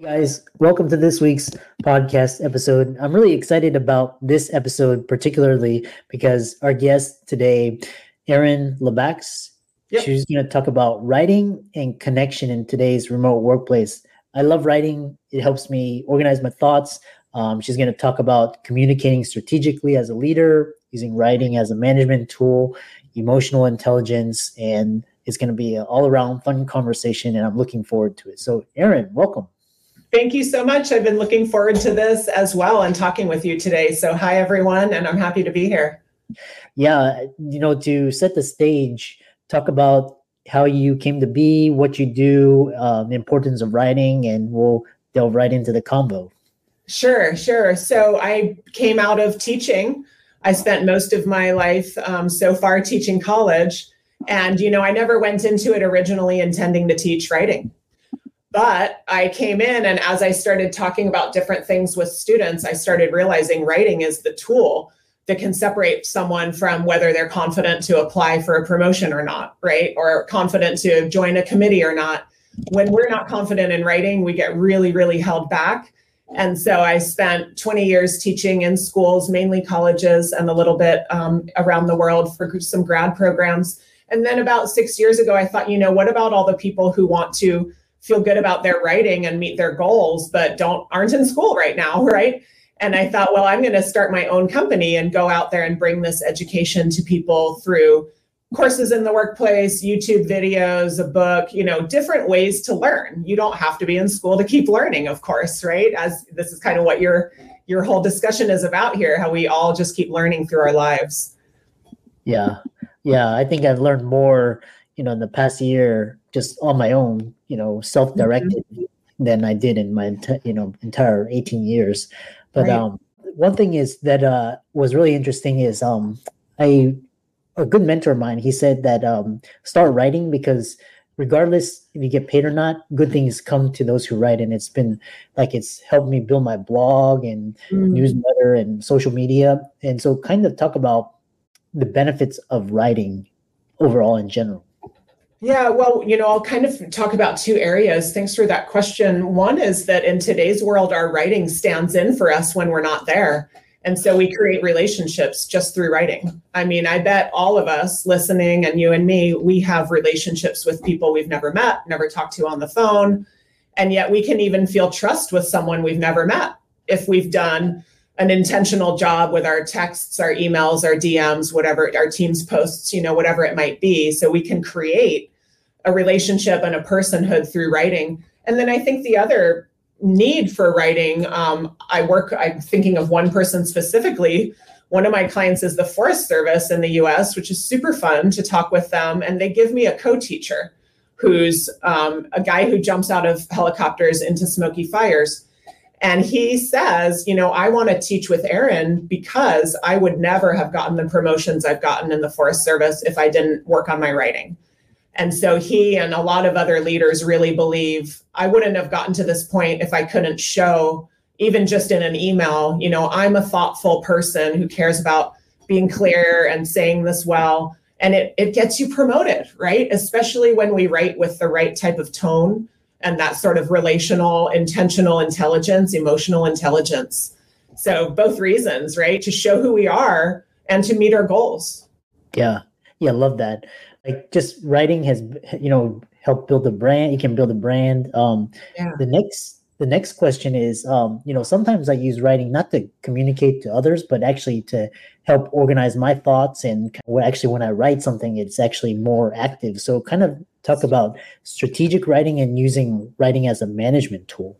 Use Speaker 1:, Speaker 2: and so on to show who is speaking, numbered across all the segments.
Speaker 1: Guys, welcome to this week's podcast episode. I'm really excited about this episode, particularly because our guest today, Erin Lebacqz, yep. she's going to talk about writing and connection in today's remote workplace. I love writing, it helps me organize my thoughts. Um, she's going to talk about communicating strategically as a leader, using writing as a management tool, emotional intelligence, and it's going to be an all around fun conversation. And I'm looking forward to it. So, Erin, welcome.
Speaker 2: Thank you so much. I've been looking forward to this as well and talking with you today. So, hi, everyone, and I'm happy to be here.
Speaker 1: Yeah, you know, to set the stage, talk about how you came to be, what you do, uh, the importance of writing, and we'll delve right into the combo.
Speaker 2: Sure, sure. So, I came out of teaching. I spent most of my life um, so far teaching college. And, you know, I never went into it originally intending to teach writing. But I came in, and as I started talking about different things with students, I started realizing writing is the tool that can separate someone from whether they're confident to apply for a promotion or not, right? Or confident to join a committee or not. When we're not confident in writing, we get really, really held back. And so I spent 20 years teaching in schools, mainly colleges, and a little bit um, around the world for some grad programs. And then about six years ago, I thought, you know, what about all the people who want to feel good about their writing and meet their goals but don't aren't in school right now right? And i thought well i'm going to start my own company and go out there and bring this education to people through courses in the workplace youtube videos a book you know different ways to learn. You don't have to be in school to keep learning of course right? As this is kind of what your your whole discussion is about here how we all just keep learning through our lives.
Speaker 1: Yeah. Yeah i think i've learned more you know in the past year just on my own you know self-directed mm-hmm. than i did in my you know entire 18 years but right. um one thing is that uh was really interesting is um i a good mentor of mine he said that um start writing because regardless if you get paid or not good things come to those who write and it's been like it's helped me build my blog and mm. newsletter and social media and so kind of talk about the benefits of writing overall in general
Speaker 2: yeah, well, you know, I'll kind of talk about two areas. Thanks for that question. One is that in today's world, our writing stands in for us when we're not there. And so we create relationships just through writing. I mean, I bet all of us listening and you and me, we have relationships with people we've never met, never talked to on the phone. And yet we can even feel trust with someone we've never met if we've done an intentional job with our texts, our emails, our DMs, whatever, our team's posts, you know, whatever it might be. So we can create a relationship and a personhood through writing. And then I think the other need for writing, um, I work, I'm thinking of one person specifically. One of my clients is the Forest Service in the US, which is super fun to talk with them. And they give me a co teacher who's um, a guy who jumps out of helicopters into smoky fires and he says, you know, I want to teach with Erin because I would never have gotten the promotions I've gotten in the Forest Service if I didn't work on my writing. And so he and a lot of other leaders really believe I wouldn't have gotten to this point if I couldn't show, even just in an email, you know, I'm a thoughtful person who cares about being clear and saying this well. And it, it gets you promoted, right? Especially when we write with the right type of tone and that sort of relational, intentional intelligence, emotional intelligence. So, both reasons, right? To show who we are and to meet our goals.
Speaker 1: Yeah. Yeah. Love that. Like just writing has, you know, helped build a brand. You can build a brand. Um, yeah. The next the next question is, um, you know, sometimes I use writing not to communicate to others, but actually to help organize my thoughts. And actually, when I write something, it's actually more active. So, kind of talk about strategic writing and using writing as a management tool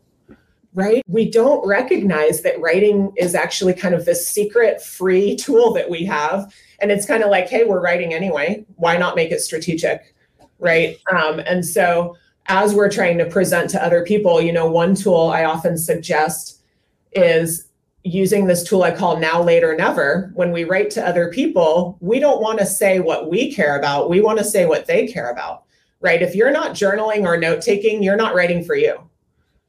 Speaker 2: right? We don't recognize that writing is actually kind of this secret free tool that we have. And it's kind of like, hey, we're writing anyway. Why not make it strategic? Right. Um, and so as we're trying to present to other people, you know, one tool I often suggest is using this tool I call now, later, never. When we write to other people, we don't want to say what we care about. We want to say what they care about, right? If you're not journaling or note taking, you're not writing for you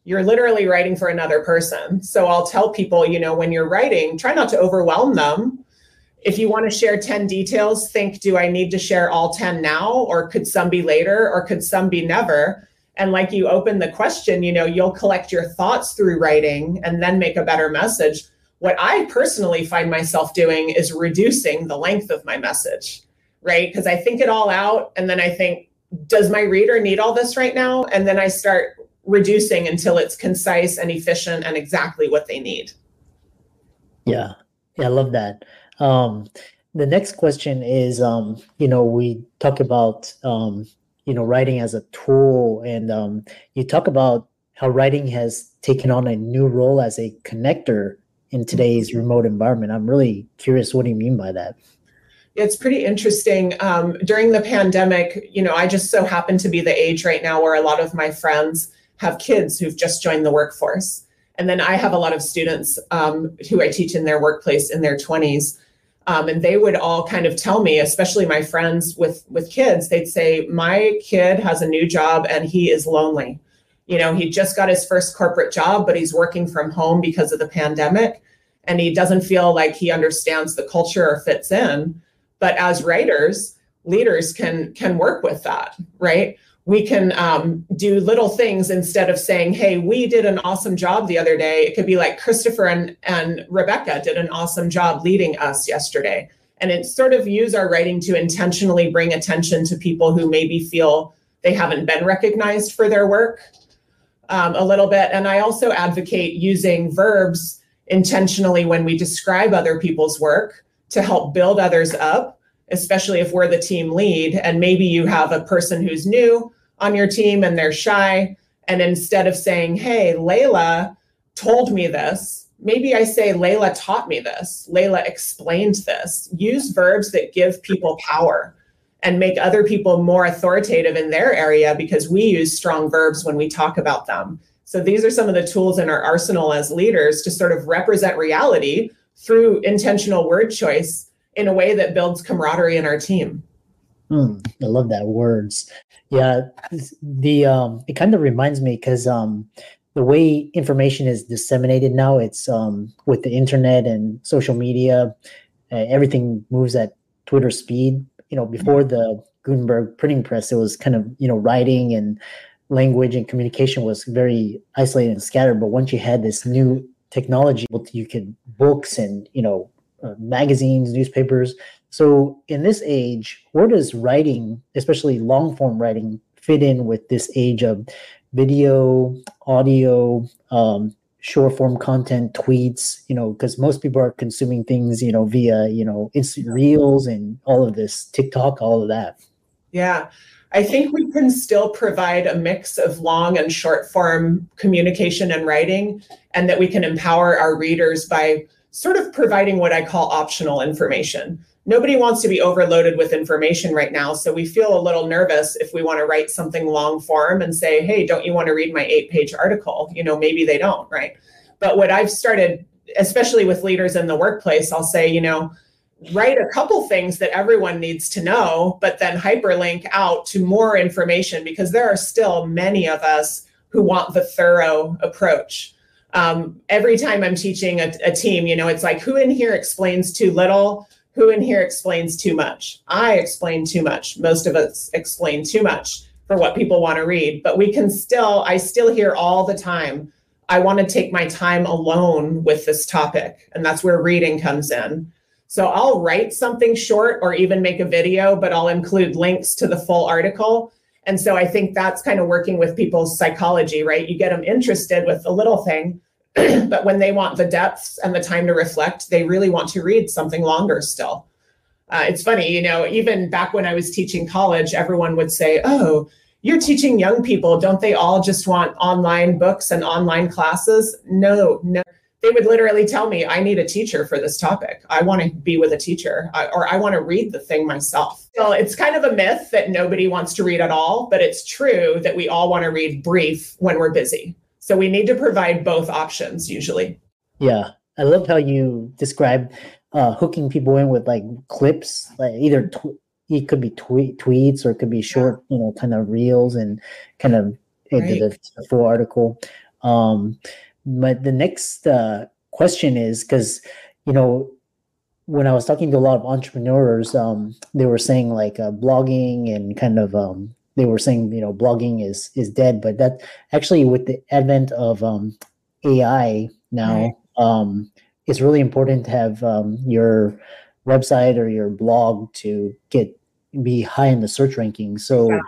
Speaker 2: you're literally writing for another person. So I'll tell people, you know, when you're writing, try not to overwhelm them. If you want to share 10 details, think, do I need to share all 10 now? Or could some be later? Or could some be never? And like you open the question, you know, you'll collect your thoughts through writing and then make a better message. What I personally find myself doing is reducing the length of my message, right? Because I think it all out and then I think, does my reader need all this right now? And then I start reducing until it's concise and efficient and exactly what they need.
Speaker 1: Yeah, yeah, I love that. Um, the next question is, um, you know, we talk about, um, you know, writing as a tool, and um, you talk about how writing has taken on a new role as a connector in today's remote environment. I'm really curious. What do you mean by that?
Speaker 2: It's pretty interesting. Um, during the pandemic, you know, I just so happen to be the age right now where a lot of my friends have kids who've just joined the workforce. And then I have a lot of students um, who I teach in their workplace in their 20s. Um, and they would all kind of tell me, especially my friends with, with kids, they'd say, My kid has a new job and he is lonely. You know, he just got his first corporate job, but he's working from home because of the pandemic. And he doesn't feel like he understands the culture or fits in. But as writers, leaders can can work with that, right? We can um, do little things instead of saying, hey, we did an awesome job the other day. It could be like Christopher and, and Rebecca did an awesome job leading us yesterday. And it sort of use our writing to intentionally bring attention to people who maybe feel they haven't been recognized for their work um, a little bit. And I also advocate using verbs intentionally when we describe other people's work to help build others up especially if we're the team lead and maybe you have a person who's new on your team and they're shy. And instead of saying, hey, Layla told me this, maybe I say, Layla taught me this, Layla explained this. Use verbs that give people power and make other people more authoritative in their area because we use strong verbs when we talk about them. So these are some of the tools in our arsenal as leaders to sort of represent reality through intentional word choice in a way that builds camaraderie in our team.
Speaker 1: Mm, I love that words. Yeah, the um, it kind of reminds me because um, the way information is disseminated now, it's um, with the internet and social media, uh, everything moves at Twitter speed. You know, before the Gutenberg printing press, it was kind of you know writing and language and communication was very isolated and scattered. But once you had this new technology, you could books and you know uh, magazines, newspapers, so, in this age, where does writing, especially long form writing, fit in with this age of video, audio, um, short form content, tweets? You know, because most people are consuming things, you know, via you know instant reels and all of this, TikTok, all of that.
Speaker 2: Yeah. I think we can still provide a mix of long and short form communication and writing, and that we can empower our readers by sort of providing what I call optional information nobody wants to be overloaded with information right now. So we feel a little nervous if we want to write something long form and say, hey, don't you want to read my eight page article? You know, maybe they don't, right? But what I've started, especially with leaders in the workplace, I'll say, you know, write a couple things that everyone needs to know, but then hyperlink out to more information because there are still many of us who want the thorough approach. Um, every time I'm teaching a, a team, you know, it's like, who in here explains too little? Who in here explains too much? I explain too much. Most of us explain too much for what people want to read, but we can still, I still hear all the time, I want to take my time alone with this topic. And that's where reading comes in. So I'll write something short or even make a video, but I'll include links to the full article. And so I think that's kind of working with people's psychology, right? You get them interested with the little thing, but when they want the depths and the time to reflect, they really want to read something longer still. Uh, it's funny, you know, even back when I was teaching college, everyone would say, Oh, you're teaching young people. Don't they all just want online books and online classes? No, no. They would literally tell me, I need a teacher for this topic. I want to be with a teacher or I want to read the thing myself. So it's kind of a myth that nobody wants to read at all, but it's true that we all want to read brief when we're busy. So we need to provide both options usually.
Speaker 1: Yeah. I love how you describe uh, hooking people in with like clips, like either tw- it could be tweet, tweets or it could be short, you know, kind of reels and kind of right. the, the, full article. Um, but the next uh, question is because you know when I was talking to a lot of entrepreneurs, um, they were saying like uh, blogging and kind of um, they were saying you know blogging is is dead, but that actually with the advent of um, AI now, right. Um, it's really important to have um, your website or your blog to get be high in the search rankings. So,
Speaker 2: yeah.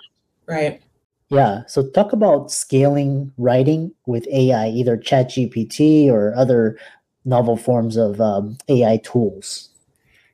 Speaker 2: right.
Speaker 1: Yeah. So, talk about scaling writing with AI, either ChatGPT or other novel forms of um, AI tools.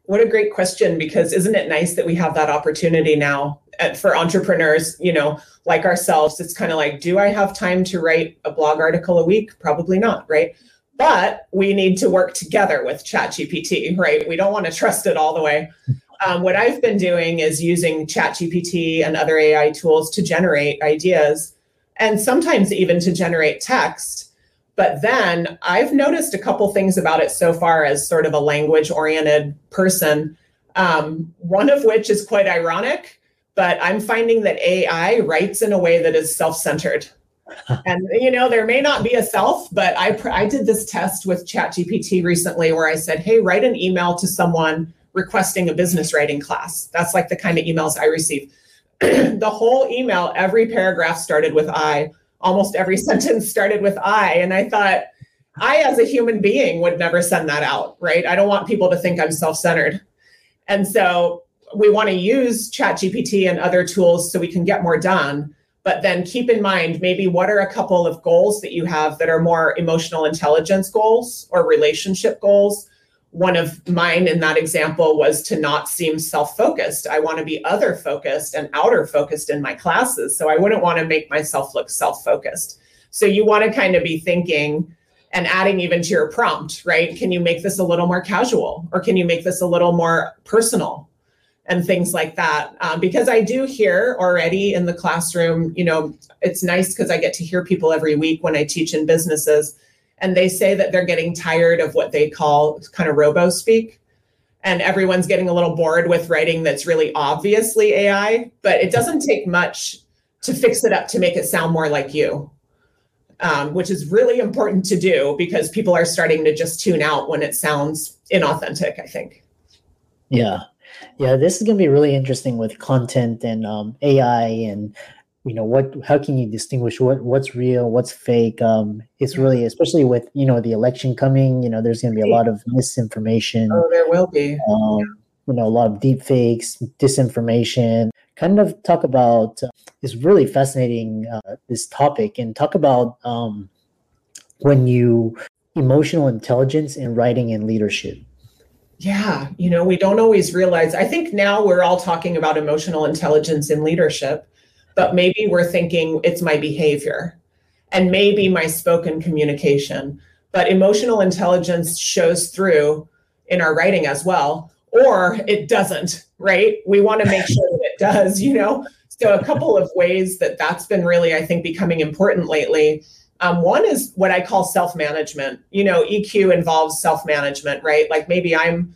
Speaker 2: What a great question! Because isn't it nice that we have that opportunity now for entrepreneurs? You know, like ourselves, it's kind of like, do I have time to write a blog article a week? Probably not, right? but we need to work together with ChatGPT, right? We don't want to trust it all the way. Um, what I've been doing is using ChatGPT and other AI tools to generate ideas and sometimes even to generate text. But then I've noticed a couple things about it so far as sort of a language oriented person. Um, one of which is quite ironic, but I'm finding that AI writes in a way that is self centered and you know there may not be a self but i i did this test with chatgpt recently where i said hey write an email to someone requesting a business writing class. That's like the kind of emails i receive. The whole email every paragraph started with i. Almost every sentence started with i. And i thought i as a human being would never send that out right? I don't want people to think i'm self-centered. And so we want to use chatgpt and other tools so we can get more done. But then keep in mind maybe what are a couple of goals that you have that are more emotional intelligence goals or relationship goals? One of mine in that example was to not seem self-focused. I want to be other focused and outer focused in my classes so i wouldn't want to make myself look self-focused. So you want to kind of be thinking and adding even to your prompt right? Can you make this a little more casual or can you make this a little more personal and things like that. Um, because I do hear already in the classroom, you know, it's nice because I get to hear people every week when I teach in businesses, and they say that they're getting tired of what they call kind of robo speak. And everyone's getting a little bored with writing that's really obviously AI, but it doesn't take much to fix it up to make it sound more like you, um, which is really important to do because people are starting to just tune out when it sounds inauthentic, I think.
Speaker 1: Yeah, yeah, this is going to be really interesting with content and um, AI and you know what how can you distinguish what what's real what's fake? Um it's really especially with you know the election coming you know there's going to be a lot of misinformation
Speaker 2: oh there will be.
Speaker 1: um, you know a lot of deep fakes disinformation. Kind of talk about uh, is really fascinating uh, this topic and talk about um when you emotional intelligence in writing and leadership
Speaker 2: yeah, you know, we don't always realize. I think now we're all talking about emotional intelligence in leadership, but maybe we're thinking it's my behavior and maybe my spoken communication. But emotional intelligence shows through in our writing as well, or it doesn't, right? We want to make sure that it does, you know? So, a couple of ways that that's been really, I think, becoming important lately um, one is what I call self-management. You know, EQ involves self-management, right? Like maybe I'm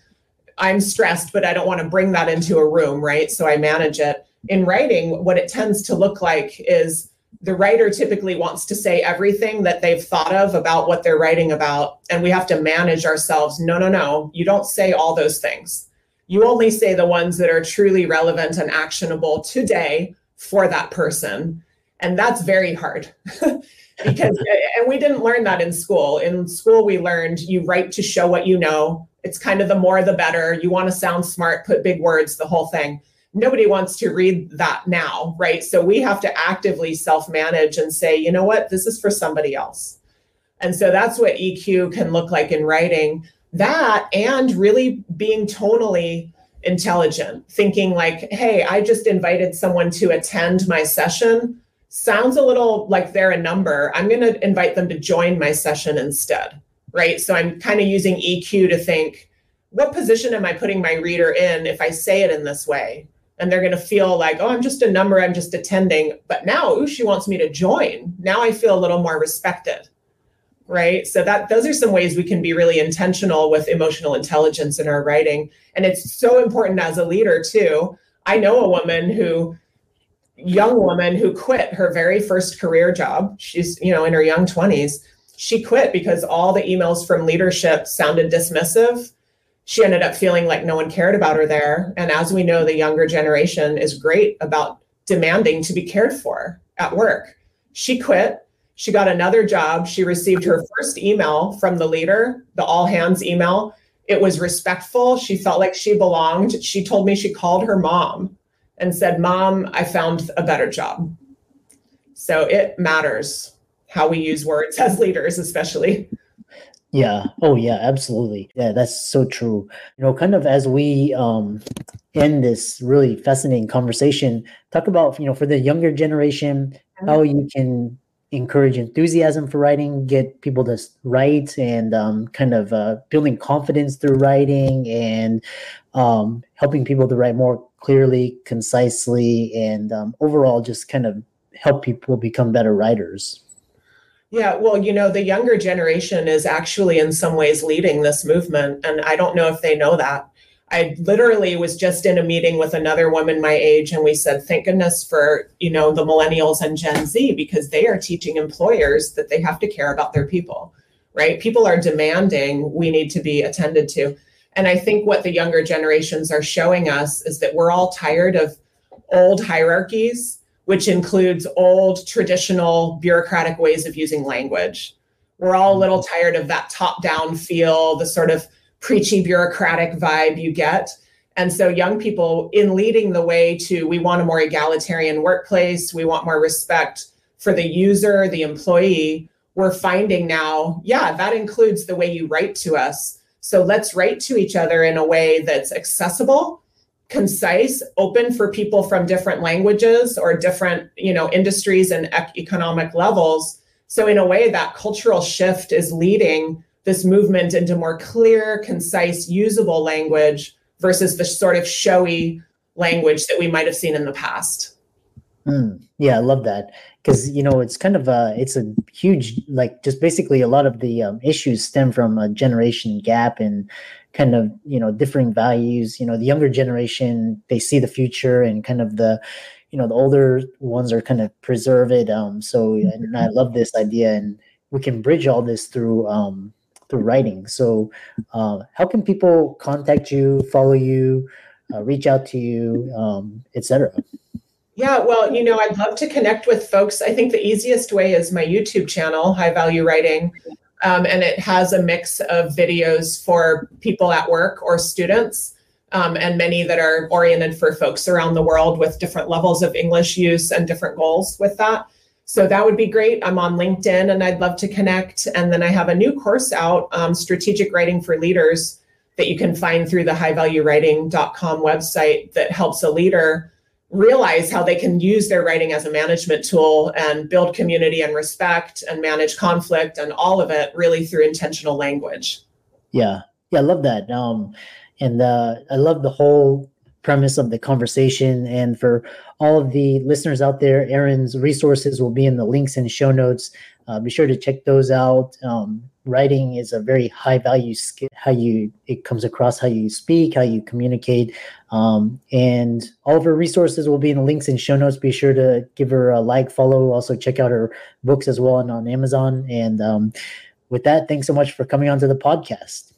Speaker 2: I'm stressed, but I don't want to bring that into a room, right? So I manage it. In writing, what it tends to look like is the writer typically wants to say everything that they've thought of about what they're writing about. And we have to manage ourselves. No, no, no. You don't say all those things. You only say the ones that are truly relevant and actionable today for that person. And that's very hard. because and we didn't learn that in school in school we learned you write to show what you know it's kind of the more the better you want to sound smart put big words the whole thing nobody wants to read that now, right? So we have to actively self manage and say, you know what, this is for somebody else. And so that's what EQ can look like in writing. That and really being tonally intelligent, thinking like, hey, I just invited someone to attend my session. Sounds a little like they're a number. I'm going to invite them to join my session instead, right? So I'm kind of using EQ to think, what position am I putting my reader in if I say it in this way? And they're going to feel like, oh, I'm just a number, I'm just attending. But now, ooh, she wants me to join. Now I feel a little more respected right so that those are some ways we can be really intentional with emotional intelligence in our writing and it's so important as a leader too i know a woman who young woman who quit her very first career job she's you know in her young 20s she quit because all the emails from leadership sounded dismissive she ended up feeling like no one cared about her there and as we know the younger generation is great about demanding to be cared for at work she quit she got another job. She received her first email from the leader, the all hands email. It was respectful. She felt like she belonged. She told me she called her mom and said, Mom, I found a better job. So it matters how we use words as leaders, especially.
Speaker 1: Yeah. Oh, yeah, absolutely. Yeah, that's so true. You know, kind of as we um, end this really fascinating conversation, talk about, you know, for the younger generation, how you can encourage enthusiasm for writing, get people to write, and um, kind of uh, building confidence through writing, and um, helping people to write more clearly, concisely, and um, overall just kind of help people become better writers.
Speaker 2: Yeah, well, you know, the younger generation is actually in some ways leading this movement, and I don't know if they know that. I literally was just in a meeting with another woman my age, and we said, "Thank goodness for you know the millennials and Gen Z because they are teaching employers that they have to care about their people, right? People are demanding we need to be attended to, and I think what the younger generations are showing us is that we're all tired of old hierarchies, which includes old traditional bureaucratic ways of using language. We're all a little tired of that top-down feel, the sort of preachy bureaucratic vibe you get. And so, young people, in leading the way to we want a more egalitarian workplace, we want more respect for the user, the employee, we're finding now, yeah, that includes the way you write to us. So, let's write to each other in a way that's accessible, concise, open for people from different languages or different, you know, industries and economic levels. So, in a way, that cultural shift is leading this movement into more clear, concise, usable language versus the sort of showy language that we might have seen in the past.
Speaker 1: Mm, yeah, I love that because you know it's kind of a it's a huge like just basically a lot of the um, issues stem from a generation gap and kind of you know differing values. You know, the younger generation they see the future and kind of the you know the older ones are kind of preserve it. Um, so and I love this idea and we can bridge all this through um through writing. So, uh, how can people contact you, follow you, uh, reach out to you, um, etc.?
Speaker 2: Yeah, well, you know, I'd love to connect with folks. I think the easiest way is my YouTube channel, High Value Writing. Um, and it has a mix of videos for people at work or students, um, and many that are oriented for folks around the world with different levels of English use and different goals with that. So that would be great. I'm on LinkedIn and I'd love to connect. And then I have a new course out, um, Strategic Writing for Leaders, that you can find through the highvaluewriting.com website that helps a leader realize how they can use their writing as a management tool and build community and respect and manage conflict and all of it really through intentional language.
Speaker 1: Yeah. Yeah, I love that. Um, and uh, I love the whole premise of the conversation. And for all of the listeners out there, Erin's resources will be in the links and show notes. Uh, be sure to check those out. Um, writing is a very high value skill. How you it comes across, how you speak, how you communicate, um, and all of her resources will be in the links and show notes. Be sure to give her a like, follow. Also check out her books as well and on Amazon. And um, with that, thanks so much for coming on to the podcast.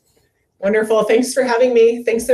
Speaker 2: Wonderful. Thanks for having me. Thanks. Everybody.